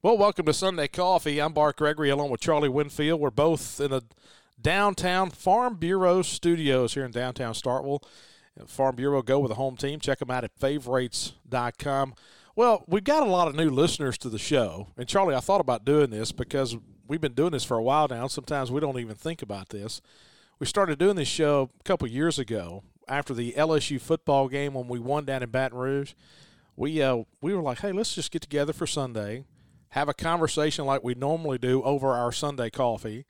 Well, welcome to Sunday Coffee. I'm Bart Gregory along with Charlie Winfield. We're both in the downtown Farm Bureau studios here in downtown Starkville. Farm Bureau, go with the home team. Check them out at favorites.com. Well, we've got a lot of new listeners to the show. And Charlie, I thought about doing this because we've been doing this for a while now. Sometimes we don't even think about this. We started doing this show a couple years ago after the LSU football game when we won down in Baton Rouge. We uh, we were like, hey, let's just get together for Sunday have a conversation like we normally do over our Sunday coffee,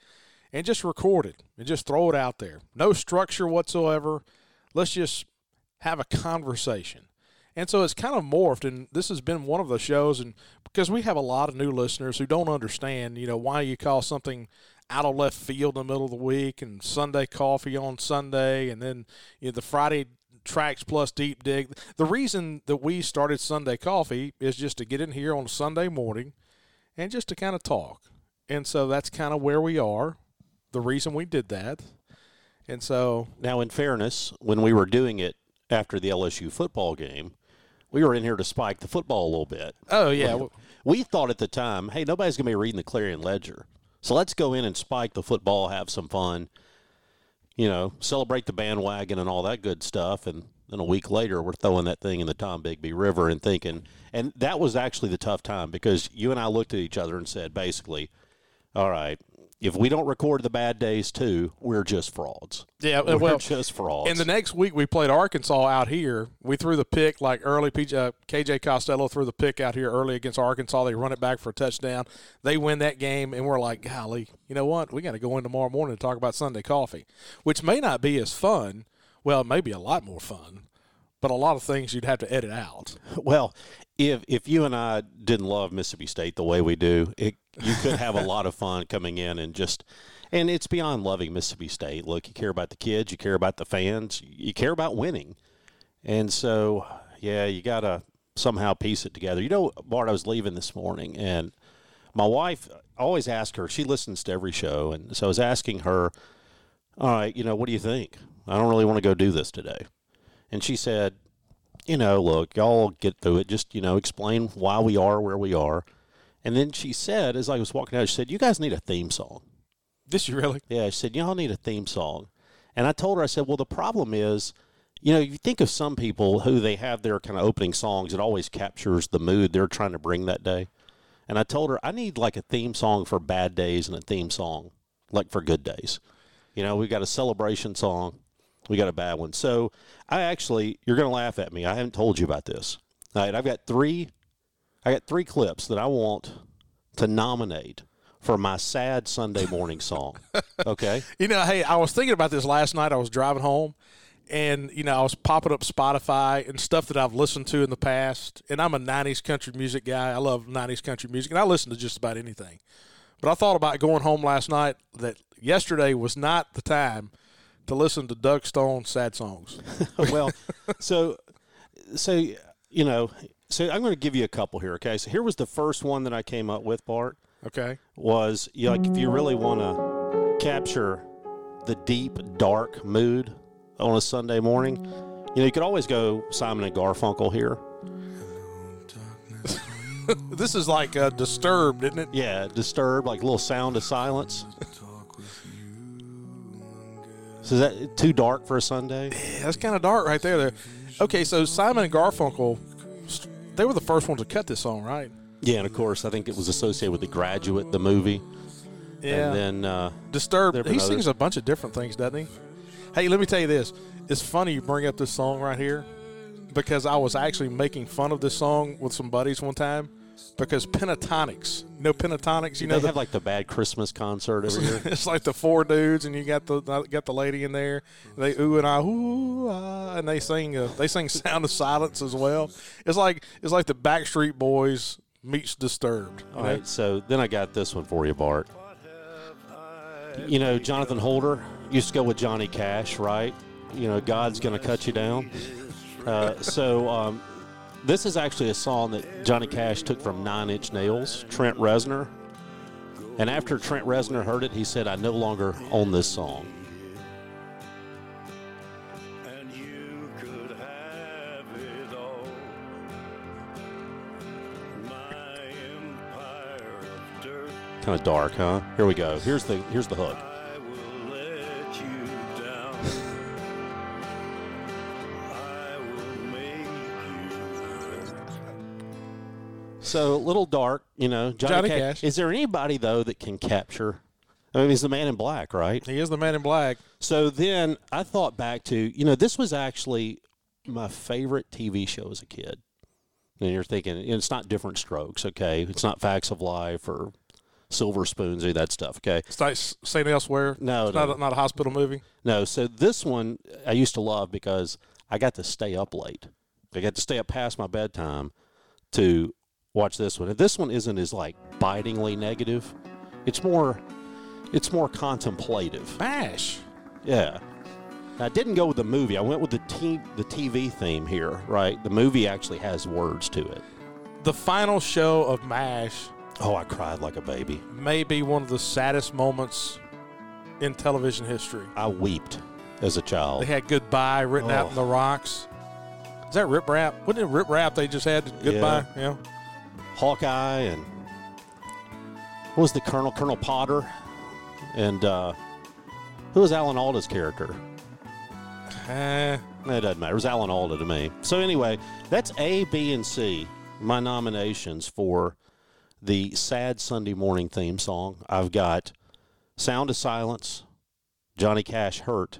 and just record it and just throw it out there. No structure whatsoever. Let's just have a conversation. And so it's kind of morphed, and this has been one of the shows, and because we have a lot of new listeners who don't understand, you know, why you call something out of left field in the middle of the week and Sunday coffee on Sunday, and then you know, the Friday tracks plus deep dig. The reason that we started Sunday coffee is just to get in here on Sunday morning – and just to kind of talk. And so that's kind of where we are, the reason we did that. And so. Now, in fairness, when we were doing it after the LSU football game, we were in here to spike the football a little bit. Oh, yeah. We thought at the time, hey, nobody's going to be reading the Clarion Ledger. So let's go in and spike the football, have some fun, you know, celebrate the bandwagon and all that good stuff. And then a week later, we're throwing that thing in the Tombigbee River and thinking, and that was actually the tough time because you and I looked at each other and said, basically, all right, if we don't record the bad days too, we're just frauds. Yeah, we're well, just frauds. And the next week we played Arkansas out here. We threw the pick like early. PJ, uh, KJ Costello threw the pick out here early against Arkansas. They run it back for a touchdown. They win that game, and we're like, golly, you know what? We got to go in tomorrow morning to talk about Sunday coffee, which may not be as fun. Well, it may be a lot more fun but a lot of things you'd have to edit out. Well, if if you and I didn't love Mississippi State the way we do, it you could have a lot of fun coming in and just and it's beyond loving Mississippi State. Look, you care about the kids, you care about the fans, you care about winning. And so, yeah, you got to somehow piece it together. You know, Bart, I was leaving this morning and my wife I always ask her, she listens to every show, and so I was asking her, all right, you know, what do you think? I don't really want to go do this today. And she said, you know, look, y'all get through it. Just, you know, explain why we are where we are. And then she said, as I was walking out, she said, you guys need a theme song. Did she really? Yeah, she said, y'all need a theme song. And I told her, I said, well, the problem is, you know, you think of some people who they have their kind of opening songs, it always captures the mood they're trying to bring that day. And I told her, I need like a theme song for bad days and a theme song like for good days. You know, we've got a celebration song we got a bad one. So I actually, you're going to laugh at me. I haven't told you about this. All right, I've got three. I got three clips that I want to nominate for my sad Sunday morning song. Okay. you know, hey, I was thinking about this last night. I was driving home, and you know, I was popping up Spotify and stuff that I've listened to in the past. And I'm a '90s country music guy. I love '90s country music, and I listen to just about anything. But I thought about going home last night. That yesterday was not the time to listen to Doug Stone sad songs. well, so so you know, so I'm going to give you a couple here. Okay, so here was the first one that I came up with, Bart. Okay, was you know, like if you really want to capture the deep dark mood on a Sunday morning, you know, you could always go Simon and Garfunkel here. this is like uh, disturbed, isn't it? Yeah, disturbed, like a little sound of silence. So is that too dark for a Sunday? Yeah, that's kind of dark right there. There. Okay, so Simon and Garfunkel, they were the first ones to cut this song, right? Yeah, and of course, I think it was associated with The Graduate, the movie. Yeah. And then uh, Disturbed. He sings a bunch of different things, doesn't he? Hey, let me tell you this. It's funny you bring up this song right here because I was actually making fun of this song with some buddies one time because Pentatonix, you know Pentatonix, you know they have like the bad Christmas concert over here. it's like the four dudes, and you got the got the lady in there. They ooh and i ooh ah, and they sing uh, they sing Sound of Silence as well. It's like it's like the Backstreet Boys meets disturbed. All know? right, so then I got this one for you, Bart. You know, Jonathan Holder used to go with Johnny Cash, right? You know, God's to cut you down. Uh, so um, this is actually a song that Johnny Cash took from Nine Inch Nails, Trent Reznor. And after Trent Reznor heard it, he said, I no longer own this song. and you could have it all. My empire of dirt, Kind of dark, huh? Here we go. Here's the here's the hook. So a little dark, you know. Johnny, Johnny Cash. Cash. Is there anybody though that can capture? I mean, he's the man in black, right? He is the man in black. So then I thought back to, you know, this was actually my favorite TV show as a kid. And you're thinking, it's not different strokes, okay? It's not Facts of Life or Silver Spoons or that stuff, okay? It's like St. Elsewhere. No, it's no. not a, not a hospital movie. No, so this one I used to love because I got to stay up late. I got to stay up past my bedtime to watch this one. And this one isn't as like bitingly negative. It's more it's more contemplative. Mash. Yeah. I didn't go with the movie. I went with the t- the TV theme here, right? The movie actually has words to it. The final show of MASH Oh, I cried like a baby. may be one of the saddest moments in television history. I wept as a child. They had goodbye written out Oh. in the rocks. Is that Rip Rap? Wasn't it Rip Rap they just had goodbye? Yeah. Hawkeye and what was the Colonel Colonel Potter and uh, who was Alan Alda's character? Eh, It doesn't matter. It was Alan Alda to me. So anyway, that's A, B, and C. My nominations for the sad Sunday morning theme song. I've got "Sound of Silence," Johnny Cash "Hurt,"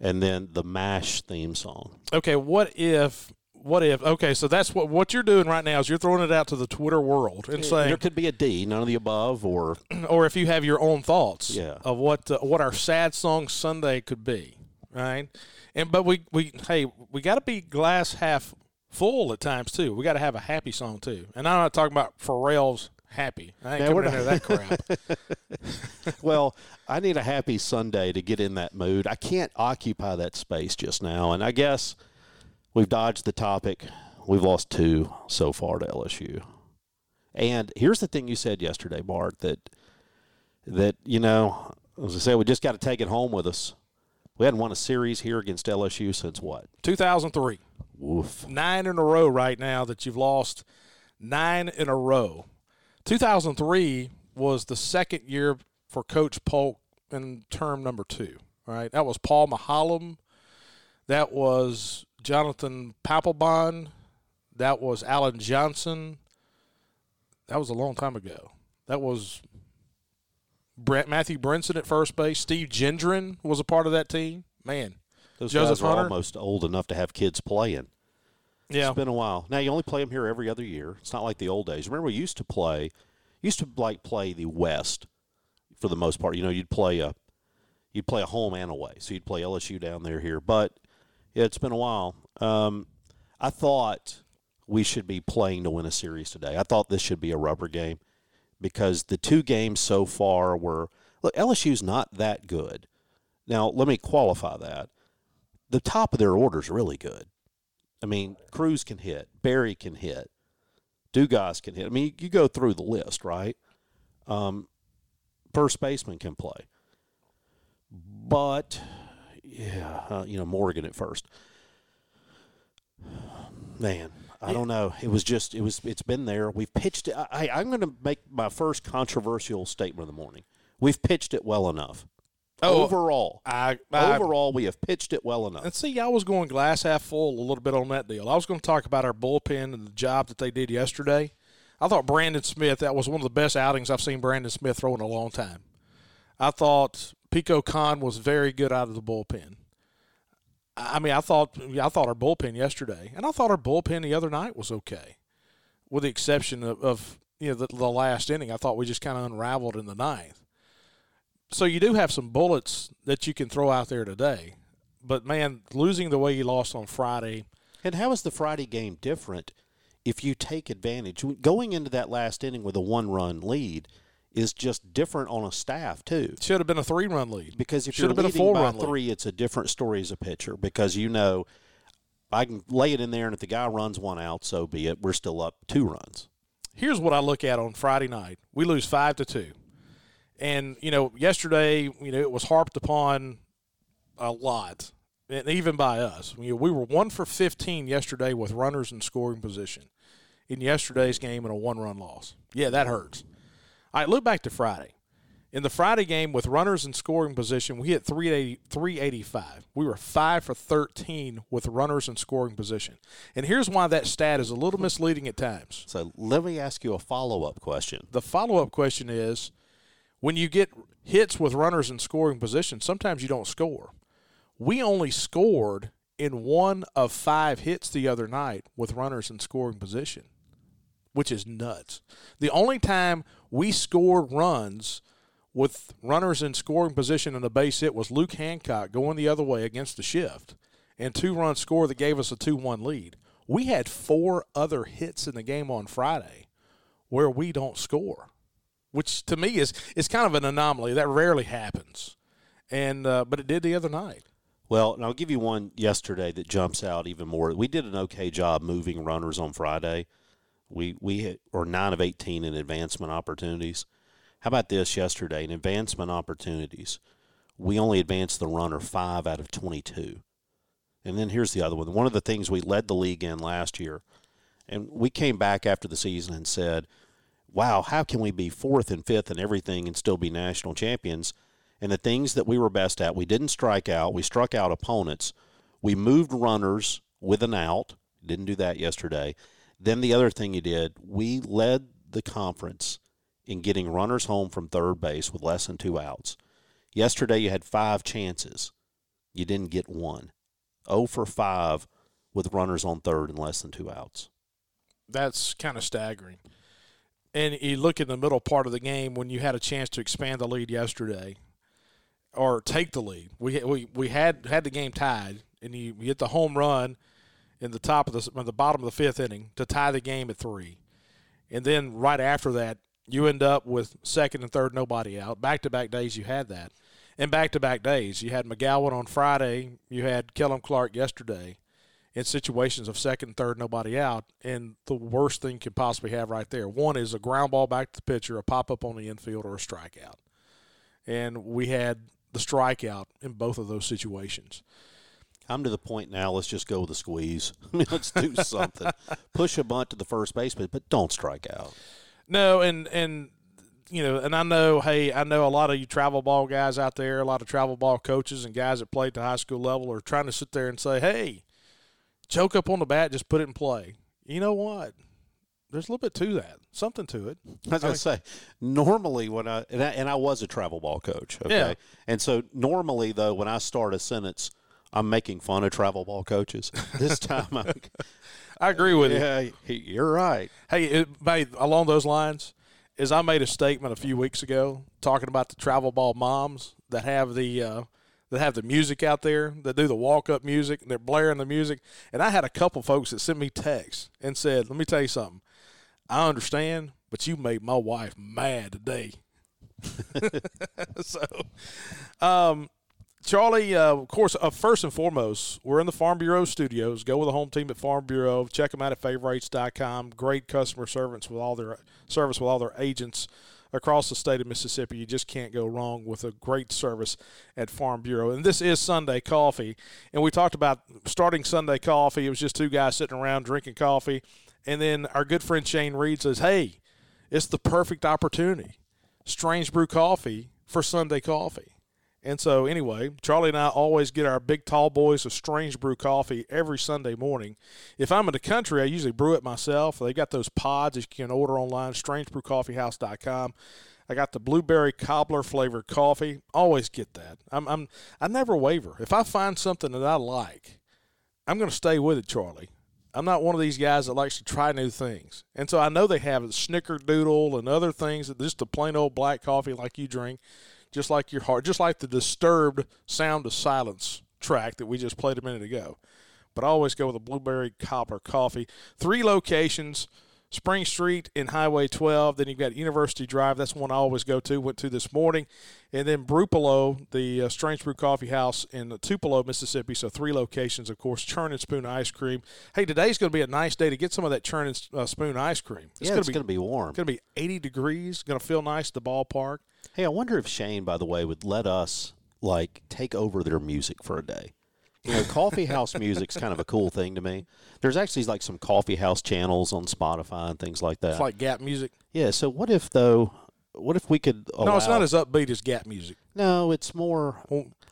and then the Mash theme song. okay, what if what if okay, so that's what what you're doing right now is you're throwing it out to the Twitter world and saying there could be a D, none of the above, or or if you have your own thoughts Yeah. of what uh, what our sad song Sunday could be, right? And but we we hey we got to be glass half full at times too. We got to have a happy song too. And I'm not talking about Pharrell's happy. I ain't Yeah, coming we're that crap. well, I need a happy Sunday to get in that mood. I can't occupy that space just now, and I guess we've dodged the topic. We've lost two so far to LSU. And here's the thing you said yesterday, Bart, that that you know, as I said, we just got to take it home with us. We hadn't won a series here against LSU since what? 2003. Woof. nine in a row right now that you've lost nine in a row 2003 was the second year for coach polk in term number two all right that was paul maholm that was jonathan papelbon that was alan johnson that was a long time ago that was Brett, matthew brinson at first base steve gendron was a part of that team man Those Joseph guys are Hunter? almost old enough to have kids playing. yeah It's been a while. Now you only play them here every other year. It's not like the old days. Remember, we used to play, used to like play the West for the most part. You know, you'd play a, you'd play a home and away. So you'd play LSU down there here. But yeah, it's been a while. Um, I thought we should be playing to win a series today. I thought this should be a rubber game because the two games so far were look LSU's not that good. Now let me qualify that. The top of their order is really good. I mean, Crews can hit, Berry can hit, Dugas can hit. I mean, you, go through the list, right? Um, first baseman can play, but yeah, uh, you know Morgan at first. Man, I don't know. It was just it was it's been there. We've pitched it. I, I'm going to make my first controversial statement of the morning. We've pitched it well enough. Oh, overall, I, I overall, we have pitched it well enough. And see, I was going glass half full a little bit on that deal. I was going to talk about our bullpen and the job that they did yesterday. I thought Brandon Smith, that was one of the best outings I've seen Brandon Smith throw in a long time. I thought Pico Kohn was very good out of the bullpen. I mean, I thought I thought our bullpen yesterday, and I thought our bullpen the other night was okay, with the exception of, of you know the, the last inning. I thought we just kind of unraveled in the ninth. So you do have some bullets that you can throw out there today, but man, losing the way you lost on Friday, And how is the Friday game different if you take advantage, going into that last inning with a one run lead is just different on a staff too. Should have been a three run lead. Because if Should you're have been a leading four by run lead. three, it's a different story as a pitcher because you know I can lay it in there, and if the guy runs one out, so be it. We're still up two runs. here's what I look at on Friday night. We lose five to two, and you know yesterday, you know it was harped upon a lot, and even by us. You know, we were one for fifteen yesterday with runners in scoring position in yesterday's game in a one-run loss. Yeah, that hurts. All right, look back to Friday. In the Friday game with runners in scoring position, we hit 380, 385. We were 5 for 13 with runners in scoring position. And here's why that stat is a little misleading at times. So let me ask you a follow up question. The follow up question is when you get hits with runners in scoring position, sometimes you don't score. We only scored in one of five hits the other night with runners in scoring position, which is nuts. The only time we scored runs with runners in scoring position and a base hit was Luke Hancock going the other way against the shift and two run score that gave us a 2 1 lead. We had four other hits in the game on Friday where we don't score, which to me is is kind of an anomaly. That rarely happens, and uh, but it did the other night. Well, and I'll give you one yesterday that jumps out even more. We did an okay job moving runners on Friday. We we or nine of eighteen in advancement opportunities. How about this yesterday in advancement opportunities? We only advanced the runner five out of twenty-two. And then here's the other one. One of the things we led the league in last year, and we came back after the season and said, "Wow, how can we be fourth and fifth and everything and still be national champions?" And the things that we were best at, we didn't strike out. We struck out opponents. We moved runners with an out. Didn't do that yesterday. Then the other thing you did, we led the conference in getting runners home from third base with less than two outs. Yesterday you had five chances. You didn't get one. 0 for 5 with runners on third and less than two outs. That's kind of staggering. And you look in the middle part of the game when you had a chance to expand the lead yesterday, or take the lead. We we we had had the game tied, and you, you hit the home run in the top of the the bottom of the fifth inning to tie the game at three, and then right after that you end up with second and third nobody out. Back to back days you had that, and back to back days you had McGowan on Friday, you had Kellum Clark yesterday in situations of second, and third, nobody out. And the worst thing you could possibly have right there one is a ground ball back to the pitcher, a pop up on the infield, or a strikeout. And we had the strikeout in both of those situations. I'm to the point now, let's just go with a squeeze. I mean, let's do something. Push a bunt to the first baseman, but don't strike out. No, and and you know, and I know, hey, I know a lot of you travel ball guys out there, a lot of travel ball coaches and guys that played the high school level are trying to sit there and say, hey, choke up on the bat, just put it in play. You know what? There's a little bit to that, something to it. I was going to say, normally when I and, I and I was a travel ball coach, okay, Yeah. and so normally though when I start a sentence, I'm making fun of travel ball coaches. This time, I, I agree with you. yeah, you're right. Hey, it made along those lines is I made a statement a few weeks ago talking about the travel ball moms that have the uh, that have the music out there that do the walk up music and they're blaring the music. And I had a couple folks that sent me texts and said, "Let me tell you something. I understand, but you made my wife mad today." so, um, Charlie, uh, of course, uh, first and foremost, we're in the Farm Bureau studios. Go with the home team at Farm Bureau. Check them out at favorites.com. Great customer service with all their service with all their agents across the state of Mississippi. You just can't go wrong with a great service at Farm Bureau. And this is Sunday Coffee. And we talked about starting Sunday Coffee. It was just two guys sitting around drinking coffee. And then our good friend Shane Reed says, Hey, it's the perfect opportunity. Strange Brew Coffee for Sunday Coffee. And so, anyway, Charlie and I always get our big tall boys of Strange Brew coffee every Sunday morning. If I'm in the country, I usually brew it myself. They got those pods that you can order online, strangebrewcoffeehouse.com. I got the blueberry cobbler flavored coffee. Always get that. I'm, I'm I never waver. If I find something that I like, I'm going to stay with it, Charlie. I'm not one of these guys that likes to try new things. And so I know they have a snickerdoodle and other things just the plain old black coffee like you drink just like your heart, just like the disturbed sound of silence track that we just played a minute ago. but I always go with a blueberry cobbler coffee. Three locations. Spring Street and Highway 12. Then you've got University Drive. That's one I always go to. Went to this morning, and then Brupolo, the uh, Strange Brew Coffee House in Tupelo, Mississippi. So three locations, of course. Churn and Spoon ice cream. Hey, today's going to be a nice day to get some of that Churn and uh, Spoon ice cream. yeah, gonna it's going to be warm. It's going to be 80 degrees. Going to feel nice at the ballpark. Hey, I wonder if Shane, by the way, would let us like take over their music for a day. You know, coffee house music's kind of a cool thing to me. There's actually like some coffee house channels on Spotify and things like that. It's like Gap music. yeah. So what if though? What if we could? No, it's allow- not as upbeat as Gap music. No, it's more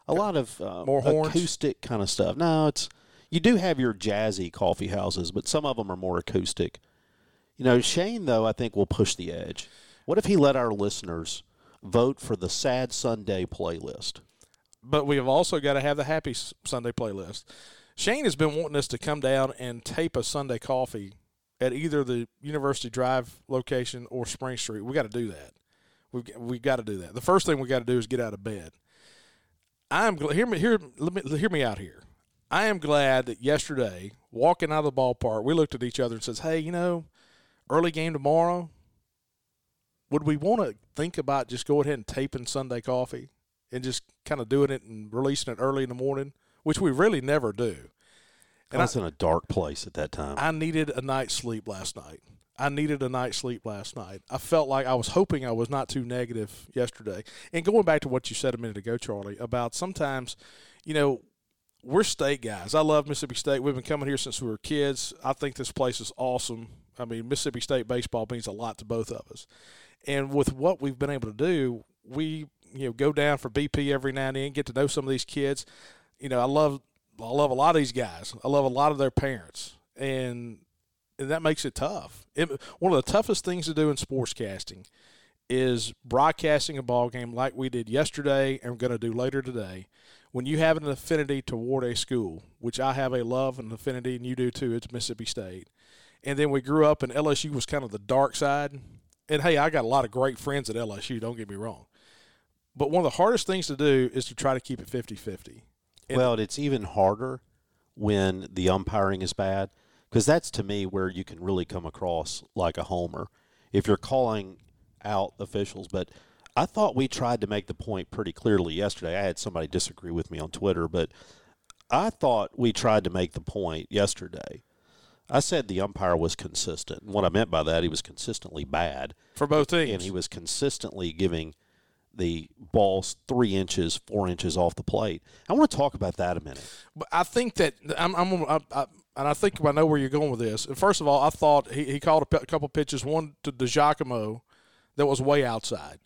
a lot of uh, More horns? acoustic kind of stuff. No, it's you do have your jazzy coffee houses, but some of them are more acoustic. You know, Shane though I think will push the edge. What if he let our listeners vote for the Sad Sunday playlist? But we have also got to have the Happy Sunday playlist. Shane has been wanting us to come down and tape a Sunday coffee at either the University Drive location or Spring Street. We got to do that. We've g- we got to do that. The first thing we got to do is get out of bed. I'm hear me hear let me hear me out here. I am glad that yesterday, walking out of the ballpark, we looked at each other and says, "Hey, you know, early game tomorrow. Would we want to think about just go ahead and taping Sunday coffee and just kind of doing it and releasing it early in the morning, which we really never do." And I, was in a dark place at that time. I needed a night's sleep last night. I needed a night's sleep last night. I felt like I was hoping I was not too negative yesterday. And going back to what you said a minute ago, Charlie, about sometimes, you know, we're state guys. I love Mississippi State. We've been coming here since we were kids. I think this place is awesome. I mean, Mississippi State baseball means a lot to both of us. And with what we've been able to do, we you know go down for BP every now and then, get to know some of these kids. You know, I love I love a lot of these guys. I love a lot of their parents, and and that makes it tough. It, one of the toughest things to do in sportscasting is broadcasting a ball game like we did yesterday and we're going to do later today. When you have an affinity toward a school, which I have a love and affinity, and you do too, it's Mississippi State. And then we grew up, and LSU was kind of the dark side. And hey, I got a lot of great friends at LSU, don't get me wrong. But one of the hardest things to do is to try to keep it 50 50. Well, it's even harder when the umpiring is bad because that's to me where you can really come across like a homer if you're calling out officials. But I thought we tried to make the point pretty clearly yesterday. I had somebody disagree with me on Twitter, but I thought we tried to make the point yesterday. I said the umpire was consistent. And what I meant by that, he was consistently bad For both teams. and he was consistently giving the balls three inches, four inches off the plate. I want to talk about that a minute. But I think that I'm, I'm, I, I, and I think I know where you're going with this. First of all, I thought he, he called a, p- couple pitches, one to DiGiacomo that was way outside.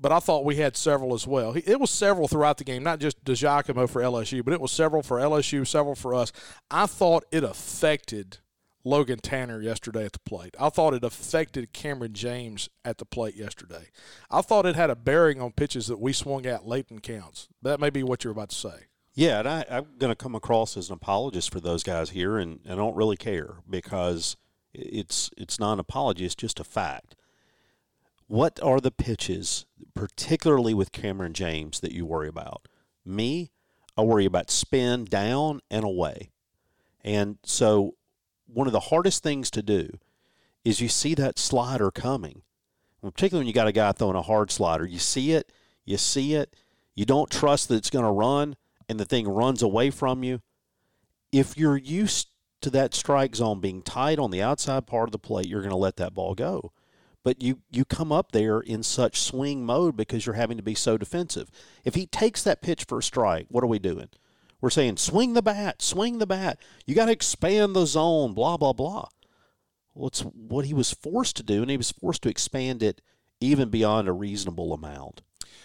But I thought we had several as well. It was several throughout the game, not just DiGiacomo for LSU, but it was several for LSU, several for us. I thought it affected Logan Tanner yesterday at the plate. I thought it affected Kamren James at the plate yesterday. I thought it had a bearing on pitches that we swung at late in counts. That may be what you're about to say. Yeah, and I, I'm going to come across as an apologist for those guys here, and I don't really care because it's it's not an apology; it's just a fact. What are the pitches, particularly with Kamren James, that you worry about? Me, I worry about spin down and away, and so one of the hardest things to do is you see that slider coming, particularly when you got a guy throwing a hard slider. You see it, you see it, you don't trust that it's going to run and the thing runs away from you, if you're used to that strike zone being tight on the outside part of the plate, you're going to let that ball go. But you, you come up there in such swing mode because you're having to be so defensive. If he takes that pitch for a strike, what are we doing? We're saying, swing the bat, swing the bat. You got to expand the zone, blah, blah, blah. Well, it's what he was forced to do, and he was forced to expand it even beyond a reasonable amount.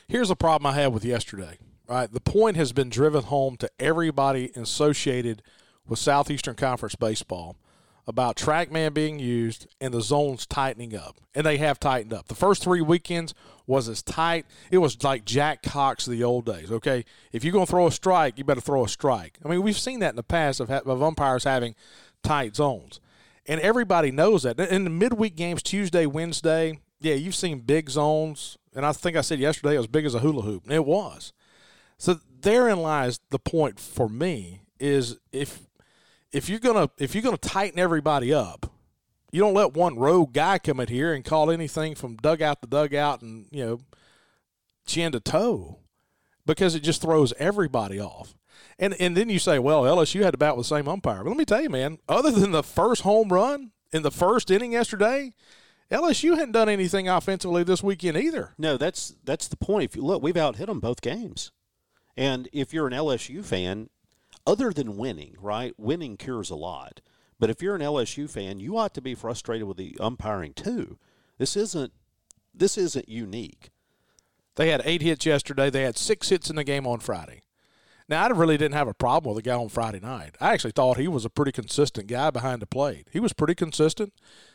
Here's a problem I had with yesterday. Right, the point has been driven home to everybody associated with Southeastern Conference baseball about TrackMan being used and the zones tightening up, and they have tightened up. The first three weekends was as tight; it was like Jack Cox of the old days. Okay, if you're to throw a strike, you better throw a strike. I mean, we've seen that in the past of, of umpires having tight zones, and everybody knows that. In the midweek games, Tuesday, Wednesday, yeah, you've seen big zones, and I think I said yesterday it was big as a hula hoop, and it was. So therein lies the point for me is if if you're gonna if you're gonna tighten everybody up, you don't let one rogue guy come in here and call anything from dugout to dugout and you know chin to toe because it just throws everybody off. And and then you say, well, LSU had to bat with the same umpire. But let me tell you, man, other than the first home run in the first inning yesterday, LSU hadn't done anything offensively this weekend either. No, that's that's the point. If you look, we've out hit them both games, and if you're an LSU fan, other than winning, right? Winning cures a lot. But if you're an LSU fan, you ought to be frustrated with the umpiring too. This isn't this isn't unique. They had eight hits yesterday. They had six hits in the game on Friday. Now, I really didn't have a problem with the guy on Friday night. I actually thought he was a pretty consistent guy behind the plate. He was pretty consistent.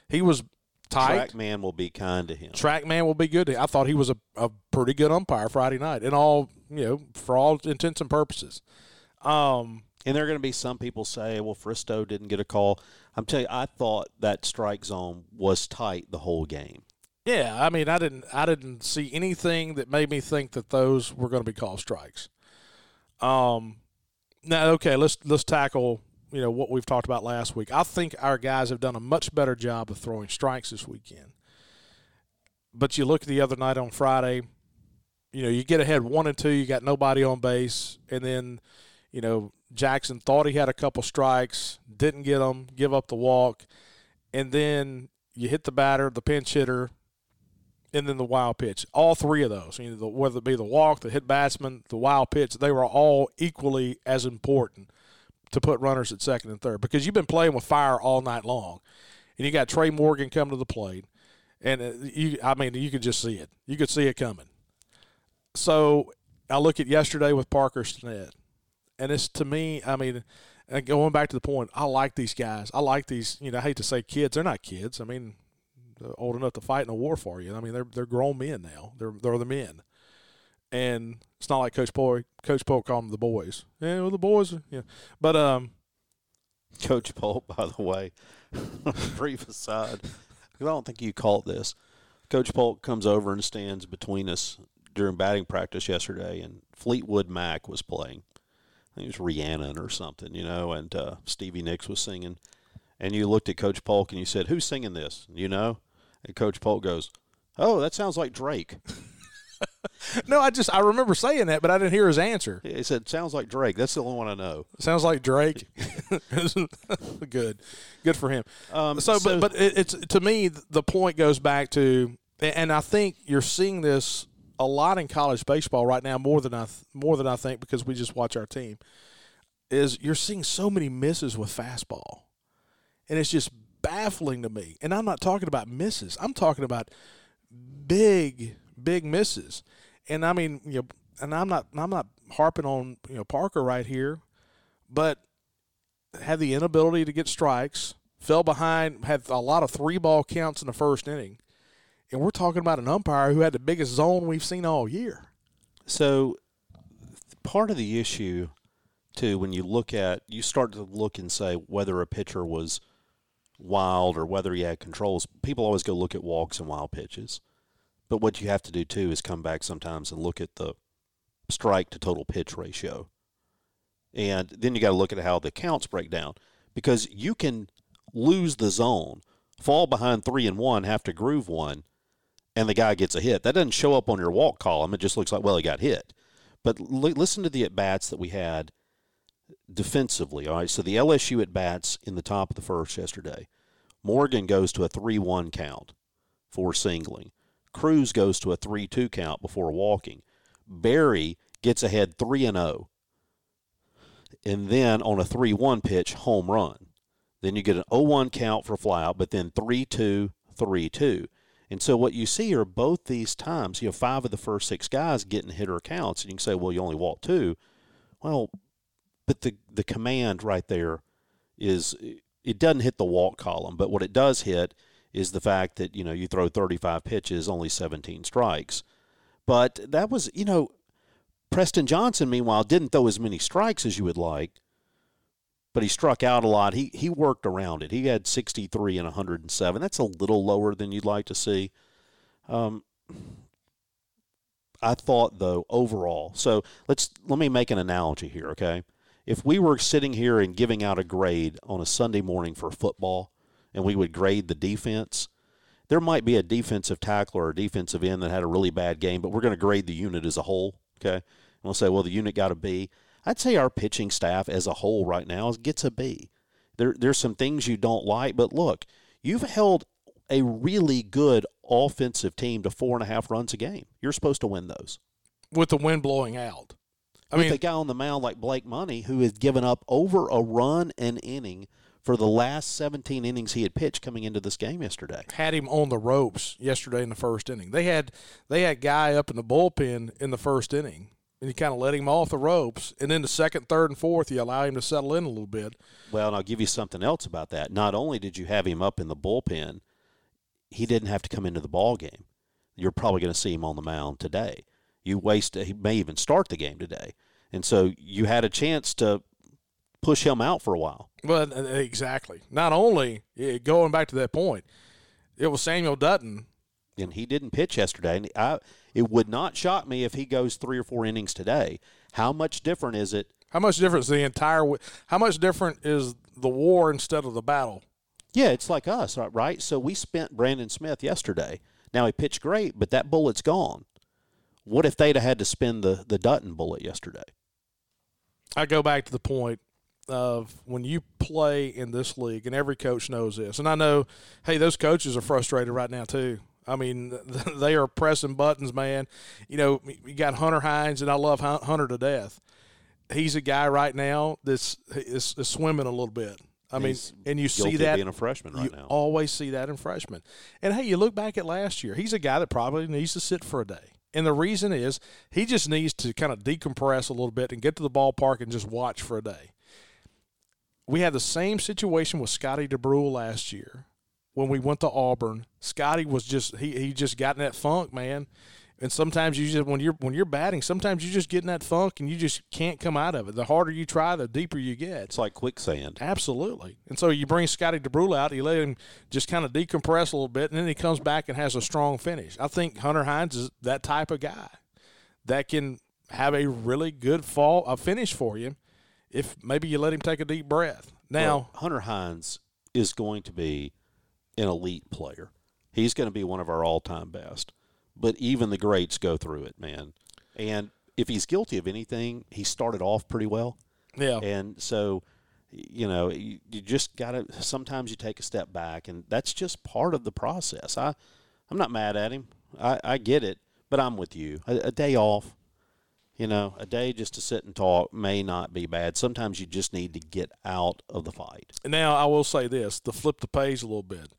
He was tight. Trackman will be kind to him. Trackman will be good. I thought he was a, a pretty good umpire Friday night, and all you know, for all intents and purposes. Um, and there are going to be some people say, "Well, Fristoe didn't get a call." I'm telling you, I thought that strike zone was tight the whole game. Yeah, I mean, I didn't, I didn't see anything that made me think that those were going to be called strikes. Um, now, okay, let's let's tackle you know what we've talked about last week. I think our guys have done a much better job of throwing strikes this weekend. But you look at the other night on Friday, you know, you get ahead one and two, you got nobody on base, and then, you know, Jackson thought he had a couple strikes, didn't get them, give up the walk, and then you hit the batter, the pinch hitter, and then the wild pitch. All three of those, you know, the, whether it be the walk, the hit batsman, the wild pitch, they were all equally as important to put runners at second and third because you've been playing with fire all night long, and you got Trey Morgan coming to the plate, and uh, you, I mean, you could just see it. You could see it coming. So I look at yesterday with Parker Stinnett, and it's to me, I mean, going back to the point, I like these guys. I like these. You know, I hate to say kids. They're not kids. I mean, old enough to fight in a war for you. I mean, they're they're grown men now. They're they're the men, and it's not like Coach Poe. Coach Poe called them the boys. Yeah, well, the boys. Yeah, but um, Coach Polk, by the way, brief aside, I don't think you caught this. Coach Polk comes over and stands between us during batting practice yesterday, and Fleetwood Mac was playing. It was Rhiannon or something, you know, and uh, Stevie Nicks was singing. And you looked at Coach Polk and you said, "Who's singing this?" You know, and Coach Polk goes, "Oh, that sounds like Drake." no, I just I remember saying that, but I didn't hear his answer. He said, "Sounds like Drake." That's the only one I know. Sounds like Drake. good, good for him. Um, so, but but it, it's to me the point goes back to, and I think you're seeing this a lot in college baseball right now more than I th- more than I think because we just watch our team. Is you're seeing so many misses with fastball, and it's just baffling to me. And I'm not talking about misses. I'm talking about big big misses. And I mean, you know, and I'm not I'm not harping on you know Parker right here, but had the inability to get strikes, fell behind, had a lot of three ball counts in the first inning. And we're talking about an umpire who had the biggest zone we've seen all year. So, part of the issue, too, when you look at, you start to look and say whether a pitcher was wild or whether he had controls. People always go look at walks and wild pitches. But what you have to do, too, is come back sometimes and look at the strike to total pitch ratio. And then you got to look at how the counts break down because you can lose the zone, fall behind three and one, have to groove one, and the guy gets a hit. That doesn't show up on your walk column. It just looks like, well, he got hit. But li- listen to the at bats that we had defensively. All right, so the LSU at bats in the top of the first yesterday. Morgan goes to a 3 1 count for singling. Crews goes to a 3 2 count before walking. Berry gets ahead 3 and 0. And then on a 3 1 pitch, home run. Then you get an 0 1 count for flyout, but then 3 2, 3 2. And so what you see are both these times, you know, five of the first six guys getting hitter counts, and you can say, well, you only walk two. Well, but the the command right there is it doesn't hit the walk column, but what it does hit is the fact that you know you throw 35 pitches, only 17 strikes. But that was you know Preston Johnson, meanwhile, didn't throw as many strikes as you would like, but he struck out a lot. He he worked around it. He had 63 and 107. That's a little lower than you'd like to see. Um, I thought though overall. So let's let me make an analogy here, okay? if we were sitting here and giving out a grade on a Sunday morning for football, and we would grade the defense, there might be a defensive tackle or a defensive end that had a really bad game, but we're going to grade the unit as a whole. Okay, and we'll say, well, the unit got a B. I'd say our pitching staff as a whole right now gets a B. There, there's some things you don't like, but look, you've held a really good offensive team to four and a half runs a game. You're supposed to win those. with the wind blowing out. I With mean, a guy on the mound like Blake Money, who has given up over a run an inning for the last 17 innings he had pitched coming into this game yesterday. had him on the ropes yesterday in the first inning. They had they had guy up in the bullpen in the first inning, and you kind of let him off the ropes. And then the second, third, and fourth, you allow him to settle in a little bit. Well, and I'll give you something else about that. Not only did you have him up in the bullpen, he didn't have to come into the ball game. You're probably going to see him on the mound today. You waste. He may even start the game today, and so you had a chance to push him out for a while. Well, exactly. Not only eh, going back to that point, it was Samuel Dutton. And he didn't pitch yesterday. And I, it would not shock me if he goes three or four innings today. How much different is it? How much different is the entire? How much different is the war instead of the battle? Yeah, it's like us, uh, right? So we spent Brandon Smith yesterday. Now he pitched great, but that bullet's gone. What if they'd have had to spend the the Dutton bullet yesterday? I go back to the point of when you play in this league, and every coach knows this, and I know, hey, those coaches are frustrated right now too. I mean, they are pressing buttons, man. You know, you got Hunter Hines, and I love Hunter to death. He's a guy right now that's is, is swimming a little bit. I mean, He's and you see that being a freshman right you now. always see that in freshmen. And hey, you look back at last year, he's a guy that probably needs to sit for a day. And the reason is he just needs to kind of decompress a little bit and get to the ballpark and just watch for a day. We had the same situation with Scotty Dubrule last year when we went to Auburn. Scotty was just he he just got in that funk, man. And sometimes you just when you're when you're batting, sometimes you just get in that funk and you just can't come out of it. The harder you try, the deeper you get. It's like quicksand. Absolutely. And so you bring Scotty Dubrule out, you let him just kind of decompress a little bit, and then he comes back and has a strong finish. I think Hunter Hines is that type of guy that can have a really good fall a finish for you if maybe you let him take a deep breath. Now, Well, Hunter Hines is going to be an elite player. He's going to be one of our all-time best. But even the greats go through it, man. And if he's guilty of anything, he started off pretty well. yeah, And so, you know, you, you just got to. Sometimes you take a step back, and that's just part of the process. I, I'm not mad at him. I, I get it, but I'm with you. A, a day off, you know, a day just to sit and talk may not be bad. Sometimes you just need to get out of the fight. Now, I will say this to flip the page a little bit.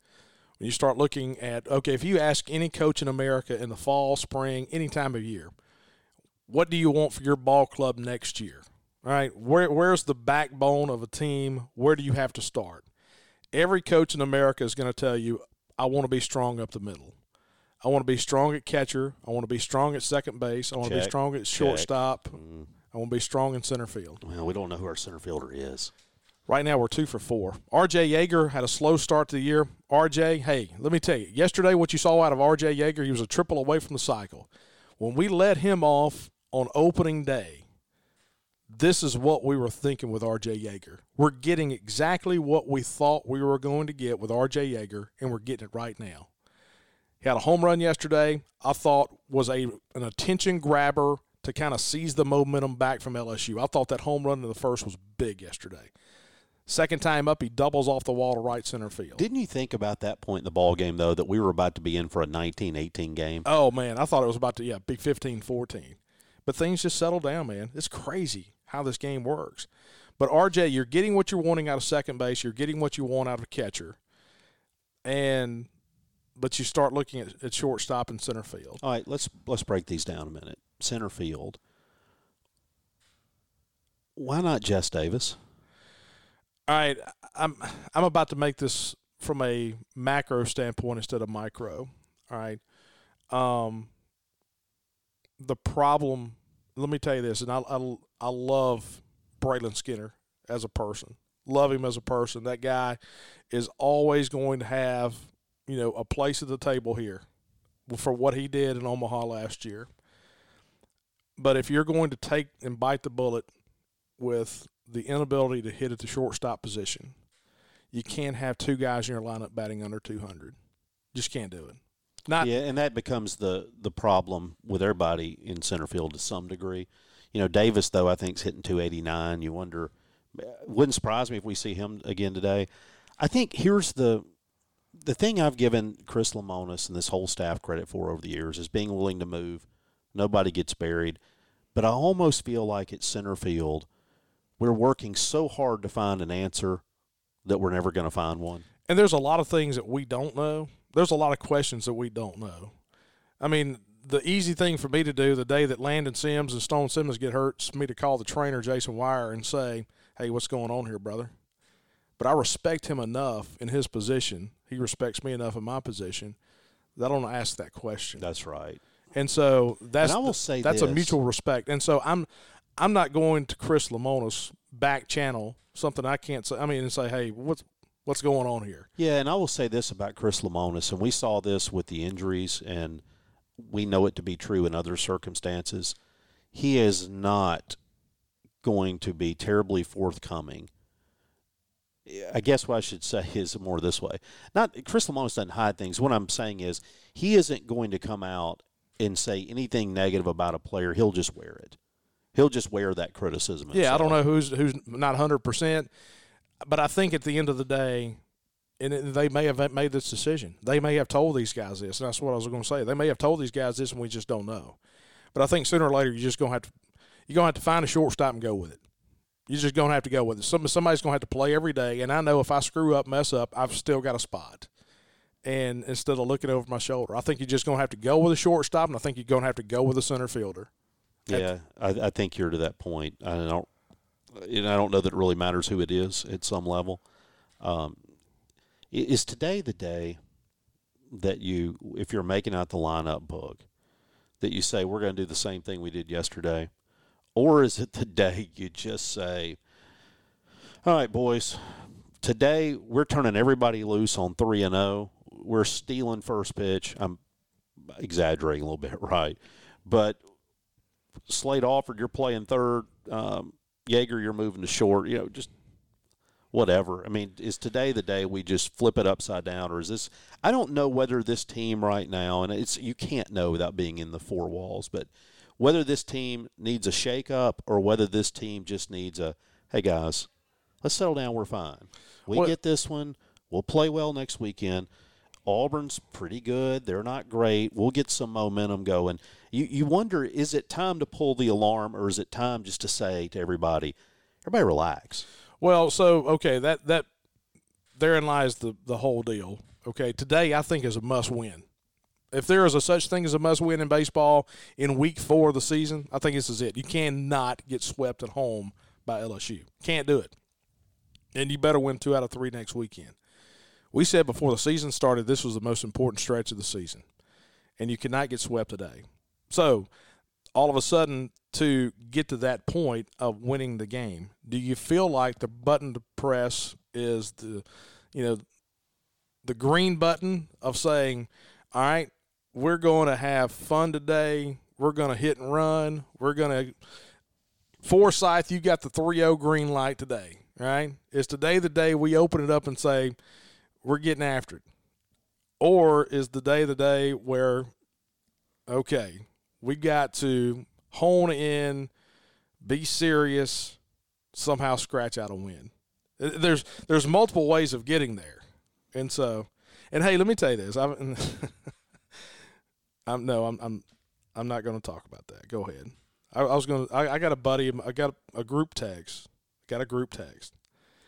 When you start looking at, okay, if you ask any coach in America in the fall, spring, any time of year, what do you want for your ball club next year? All right, where, where's the backbone of a team? Where do you have to start? Every coach in America is going to tell you, I want to be strong up the middle. I want to be strong at catcher. I want to be strong at second base. I want to be strong at shortstop. Mm, I want to be strong in center field. well, we don't know who our center fielder is. Right now, we're two for four. RJ Yeager had a slow start to the year. RJ, hey, let me tell you, yesterday, what you saw out of RJ Yeager, he was a triple away from the cycle. When we let him off on opening day, this is what we were thinking with RJ Yeager. We're getting exactly what we thought we were going to get with RJ Yeager, and we're getting it right now. He had a home run yesterday. I thought was a an attention grabber to kind of seize the momentum back from LSU. I thought that home run in the first was big yesterday. Second time up, he doubles off the wall to right center field. Didn't you think about that point in the ball game though that we were about to be in for a 19-18 game? Oh man, I thought it was about to yeah, be 15-14. But things just settled down, man. It's crazy how this game works. But RJ, you're getting what you're wanting out of second base. You're getting what you want out of catcher. And but you start looking at, at shortstop and center field. All right, let's let's break these down a minute. Center field. Why not Jess Davis? All right, I'm I'm about to make this from a macro standpoint instead of micro. All right. Um the problem, let me tell you this, and I I, I love Brayland Skinner as a person. Love him as a person. That guy is always going to have, you know, a place at the table here for what he did in Omaha last year. But if you're going to take and bite the bullet with the inability to hit at the shortstop position. You can't have two guys in your lineup batting under 200. Just can't do it. Not yeah, and that becomes the the problem with everybody in center field to some degree. You know, Davis though I think's hitting 289. You wonder, uh, wouldn't surprise me if we see him again today. I think here's the the thing I've given Chris Lemonis and this whole staff credit for over the years is being willing to move. Nobody gets buried, but I almost feel like at center field, we're working so hard to find an answer that we're never going to find one. And there's a lot of things that we don't know. There's a lot of questions that we don't know. I mean, the easy thing for me to do the day that Landon Sims and Stone Simmons get hurt is me to call the trainer, Jason Wire, and say, hey, what's going on here, brother? But I respect him enough in his position. He respects me enough in my position that I don't ask that question. That's right. And so that's And I will say that's a mutual respect. And so I'm I'm not going to Chris Lemonis back channel something I can't say. I mean, and say, hey, what's what's going on here? Yeah, and I will say this about Chris Lemonis, and we saw this with the injuries, and we know it to be true in other circumstances. He is not going to be terribly forthcoming. I guess what I should say is more this way. Not Chris Lemonis doesn't hide things. What I'm saying is he isn't going to come out and say anything negative about a player. He'll just wear it. He'll just wear that criticism. Yeah, I don't know who's who's not hundred percent, but I think at the end of the day, and they may have made this decision. They may have told these guys this, and that's what I was going to say. They may have told these guys this, and we just don't know. But I think sooner or later, you're just going to have to you're going to have to find a shortstop and go with it. You're just going to have to go with it. Some, somebody's going to have to play every day, and I know if I screw up, mess up, I've still got a spot. And instead of looking over my shoulder, I think you're just going to have to go with a shortstop, and I think you're going to have to go with a center fielder. Yeah, I, I think you're to that point. I don't, and I don't know that it really matters who it is at some level. Um, is today the day that you, if you're making out the lineup book, that you say we're going to do the same thing we did yesterday, or is it the day you just say, "All right, boys, today we're turning everybody loose on three and zero. We're stealing first pitch." I'm exaggerating a little bit, right? But Slate Alford, you're playing third. Um, Yeager, you're moving to short. You know, just whatever. I mean, is today the day we just flip it upside down, or is this? I don't know whether this team right now, and it's you can't know without being in the four walls, but whether this team needs a shake up or whether this team just needs a, hey guys, let's settle down. We're fine. We What- get this one. We'll play well next weekend. Auburn's pretty good. They're not great. We'll get some momentum going. You you wonder is it time to pull the alarm or is it time just to say to everybody, everybody relax. Well, so okay, that that therein lies the the whole deal. Okay, today I think is a must win. If there is a such thing as a must win in baseball in week four of the season, I think this is it. You cannot get swept at home by LSU. Can't do it. And you better win two out of three next weekend. We said before the season started this was the most important stretch of the season. And you cannot get swept today. So all of a sudden to get to that point of winning the game do you feel like the button to press is the you know the green button of saying all right we're going to have fun today. We're going to hit and run. We're going to Forsythe you got the 3-0 green light today right? Is today the day we open it up and say we're getting after it. Or is the day the day where okay we got to hone in, be serious, somehow scratch out a win. There's there's multiple ways of getting there, and so, and hey, let me tell you this. I'm, I'm no, I'm I'm I'm not going to talk about that. Go ahead. I, I was going to. I, I got a buddy. I got a group text. Got a group text.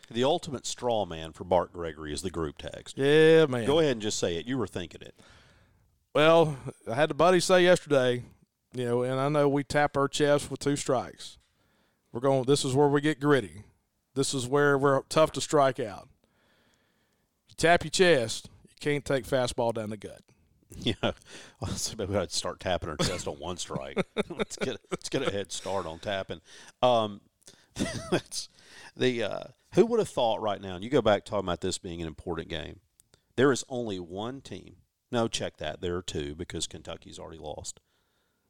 The ultimate straw man for Bart Gregory is the group text. Yeah, man. Go ahead and just say it. You were thinking it. Well, I had a buddy say yesterday, you know, and I know we tap our chest with two strikes. We're going. This is where we get gritty. This is where we're tough to strike out. You tap your chest, you can't take fastball down the gut. Yeah, well, so maybe I'd start tapping our chest on one strike. let's get let's get a head start on tapping. Um, that's the uh, who would have thought right now? And you go back talking about this being an important game. There is only one team. No, check that. There are two because Kentucky's already lost.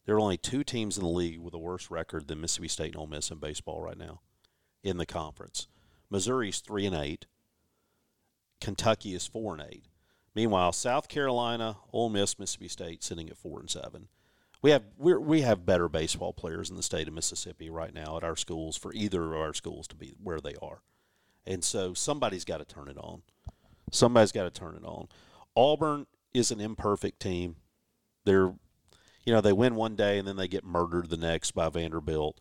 There are only two teams in the league with a worse record than Mississippi State and Ole Miss in baseball right now. in the conference. Missouri's three and eight. Kentucky is four and eight. Meanwhile, South Carolina, Ole Miss, Mississippi State sitting at four and seven. We have we're, we have better baseball players in the state of Mississippi right now at our schools for either of our schools to be where they are, and so somebody's got to turn it on. Somebody's got to turn it on. Auburn is an imperfect team. They're, you know, they win one day and then they get murdered the next by Vanderbilt.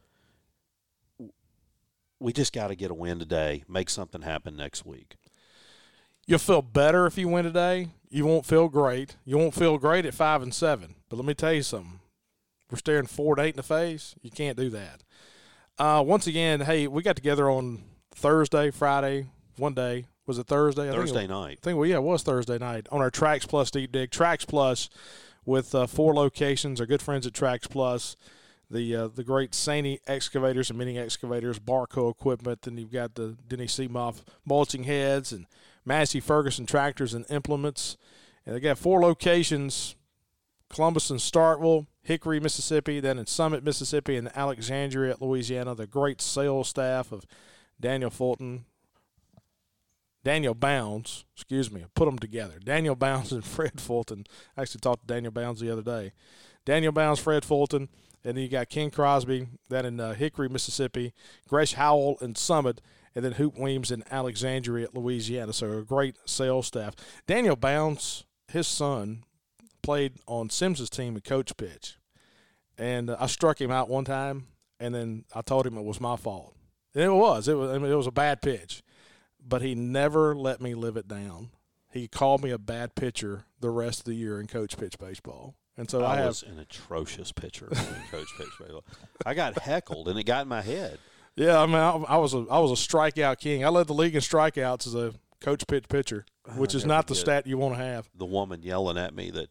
We just got to get a win today, make something happen next week. You'll feel better if you win today. You won't feel great. You won't feel great at five and seven. But let me tell you something. We're staring four and eight in the face. You can't do that. Uh, once again, hey, we got together on Thursday, Friday, one day. Was it Thursday? I Thursday think it, night. I think well, yeah, it was Thursday night on our Trax Plus deep dig. Trax Plus with uh, four locations. Our good friends at Trax Plus, the uh, the great SANY excavators and mini excavators, Barko equipment. Then you've got the Denis Cimaf mulching heads and Massey Ferguson tractors and implements. And they got four locations: Columbus and Starkville, Hickory, Mississippi, then in Summit, Mississippi, and Alexandria, Louisiana. The great sales staff of Daniel Fulton, Daniel Bounds, excuse me, put them together. Daniel Bounds and Fred Fulton. I actually talked to Daniel Bounds the other day. Daniel Bounds, Fred Fulton, and then you got Ken Crosby, that in uh, Hickory, Mississippi, Gresh Howell in Summit, and then Hoop Weems in Alexandria, Louisiana. So a great sales staff. Daniel Bounds, his son, played on Sims's team at Coach Pitch, and uh, I struck him out one time, and then I told him it was my fault. And it was. It was. I mean, it was a bad pitch but he never let me live it down. He called me a bad pitcher the rest of the year in coach pitch baseball. And so I, I have was an atrocious pitcher in coach pitch baseball. I got heckled and it got in my head. yeah, I mean I, I was a I was a strikeout king. I led the league in strikeouts as a coach pitch pitcher, which is not the stat you want to have. The woman yelling at me that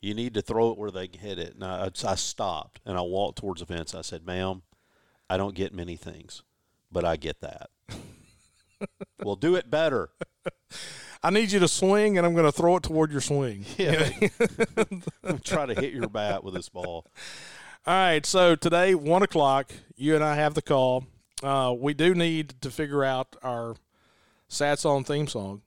you need to throw it where they can hit it. And I, I stopped and I walked towards the fence. I said, "Ma'am, I don't get many things, but I get that. Well, do it better." I need you to swing, and I'm going to throw it toward your swing. Yeah. Try to hit your bat with this ball. All right, so today, one o'clock, you and I have the call. Uh, we do need to figure out our sad song theme song,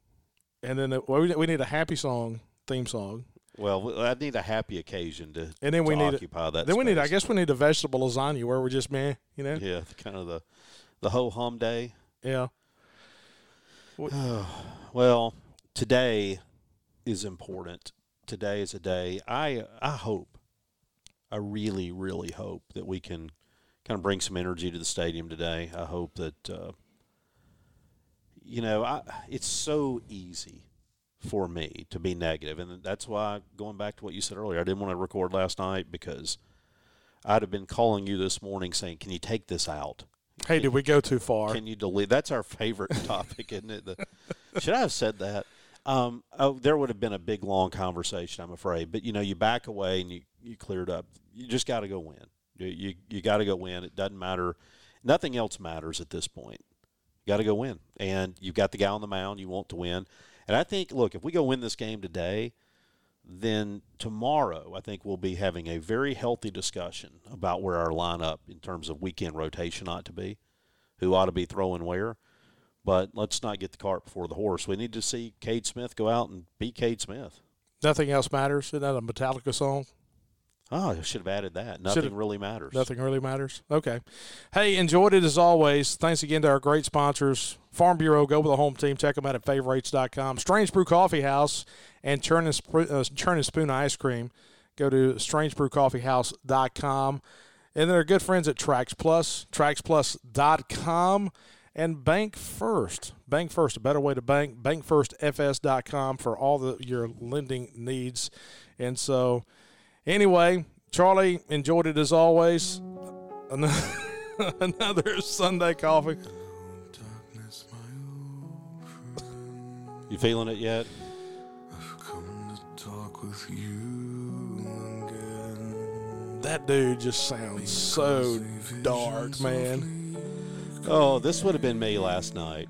and then it, well, we need a happy song theme song, Well, I need a happy occasion to, and then we to need occupy that. then we need I guess we need a vegetable lasagna where we're just man, you know, Yeah, kind of the the ho hum day. yeah. Well, today is important. Today is a day. I I hope, I really really hope that we can kind of bring some energy to the stadium today. I hope that uh, you know I it's so easy for me to be negative, and that's why going back to what you said earlier, I didn't want to record last night because I'd have been calling you this morning saying, "Can you take this out?" Hey, did we go too far? Can you delete? That's our favorite topic, isn't it? The, should I have said that? Um, oh, there would have been a big, long conversation, I'm afraid. But you know, you back away and you you cleared up. You just got to go win. You you, you got to go win. It doesn't matter. Nothing else matters at this point. You got to go win, and you've got the guy on the mound. You want to win, and I think, look, if we go win this game today, then tomorrow I think we'll be having a very healthy discussion about where our lineup in terms of weekend rotation ought to be, who ought to be throwing where. But let's not get the cart before the horse. We need to see Cade Smith go out and beat Cade Smith. Nothing else matters. Isn't that a Metallica song? Oh, I should have added that. Nothing Should've- really matters. Nothing really matters. Okay. Hey, enjoyed it as always. Thanks again to our great sponsors, Farm Bureau. Go with the home team. Check them out at favorites.com. Strange Brew Coffee House and Churn and, Sp- uh, Churn and Spoon Ice Cream. Go to strangebrewcoffeehouse.com. And our good friends at Trax Plus, traxplus.com, and Bank First. Bank First, a better way to bank. Bankfirstfs.com for all the, your lending needs. And so, anyway, Charlie, enjoyed it as always. Another Sunday coffee. You feeling it yet? Come to talk with you again. That dude just sounds so dark, man. Oh, this would have been me last night.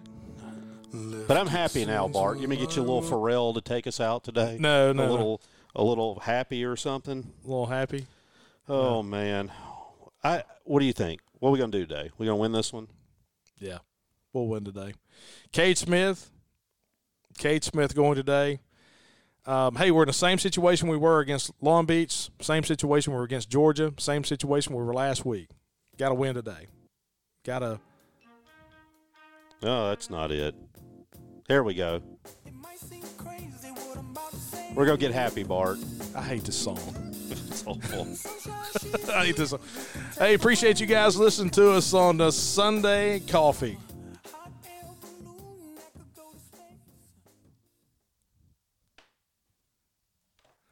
But I'm happy now, Bart. You may get you a little Pharrell to take us out today. No, no, a little, a little happy or something. A little happy. Oh man, I. What do you think? What are we gonna do today? We gonna win this one? Yeah. we'll win today. Cade Smith, Cade Smith going today. Um, hey, we're in the same situation we were against Long Beach, same situation we were against Georgia, same situation we were last week. Got to win today. Got to. No, that's not it. Here we go. We're gonna get happy, Bart. I hate this song. It's awful. I hate this song. Hey, appreciate you guys listening to us on the Sunday Coffee.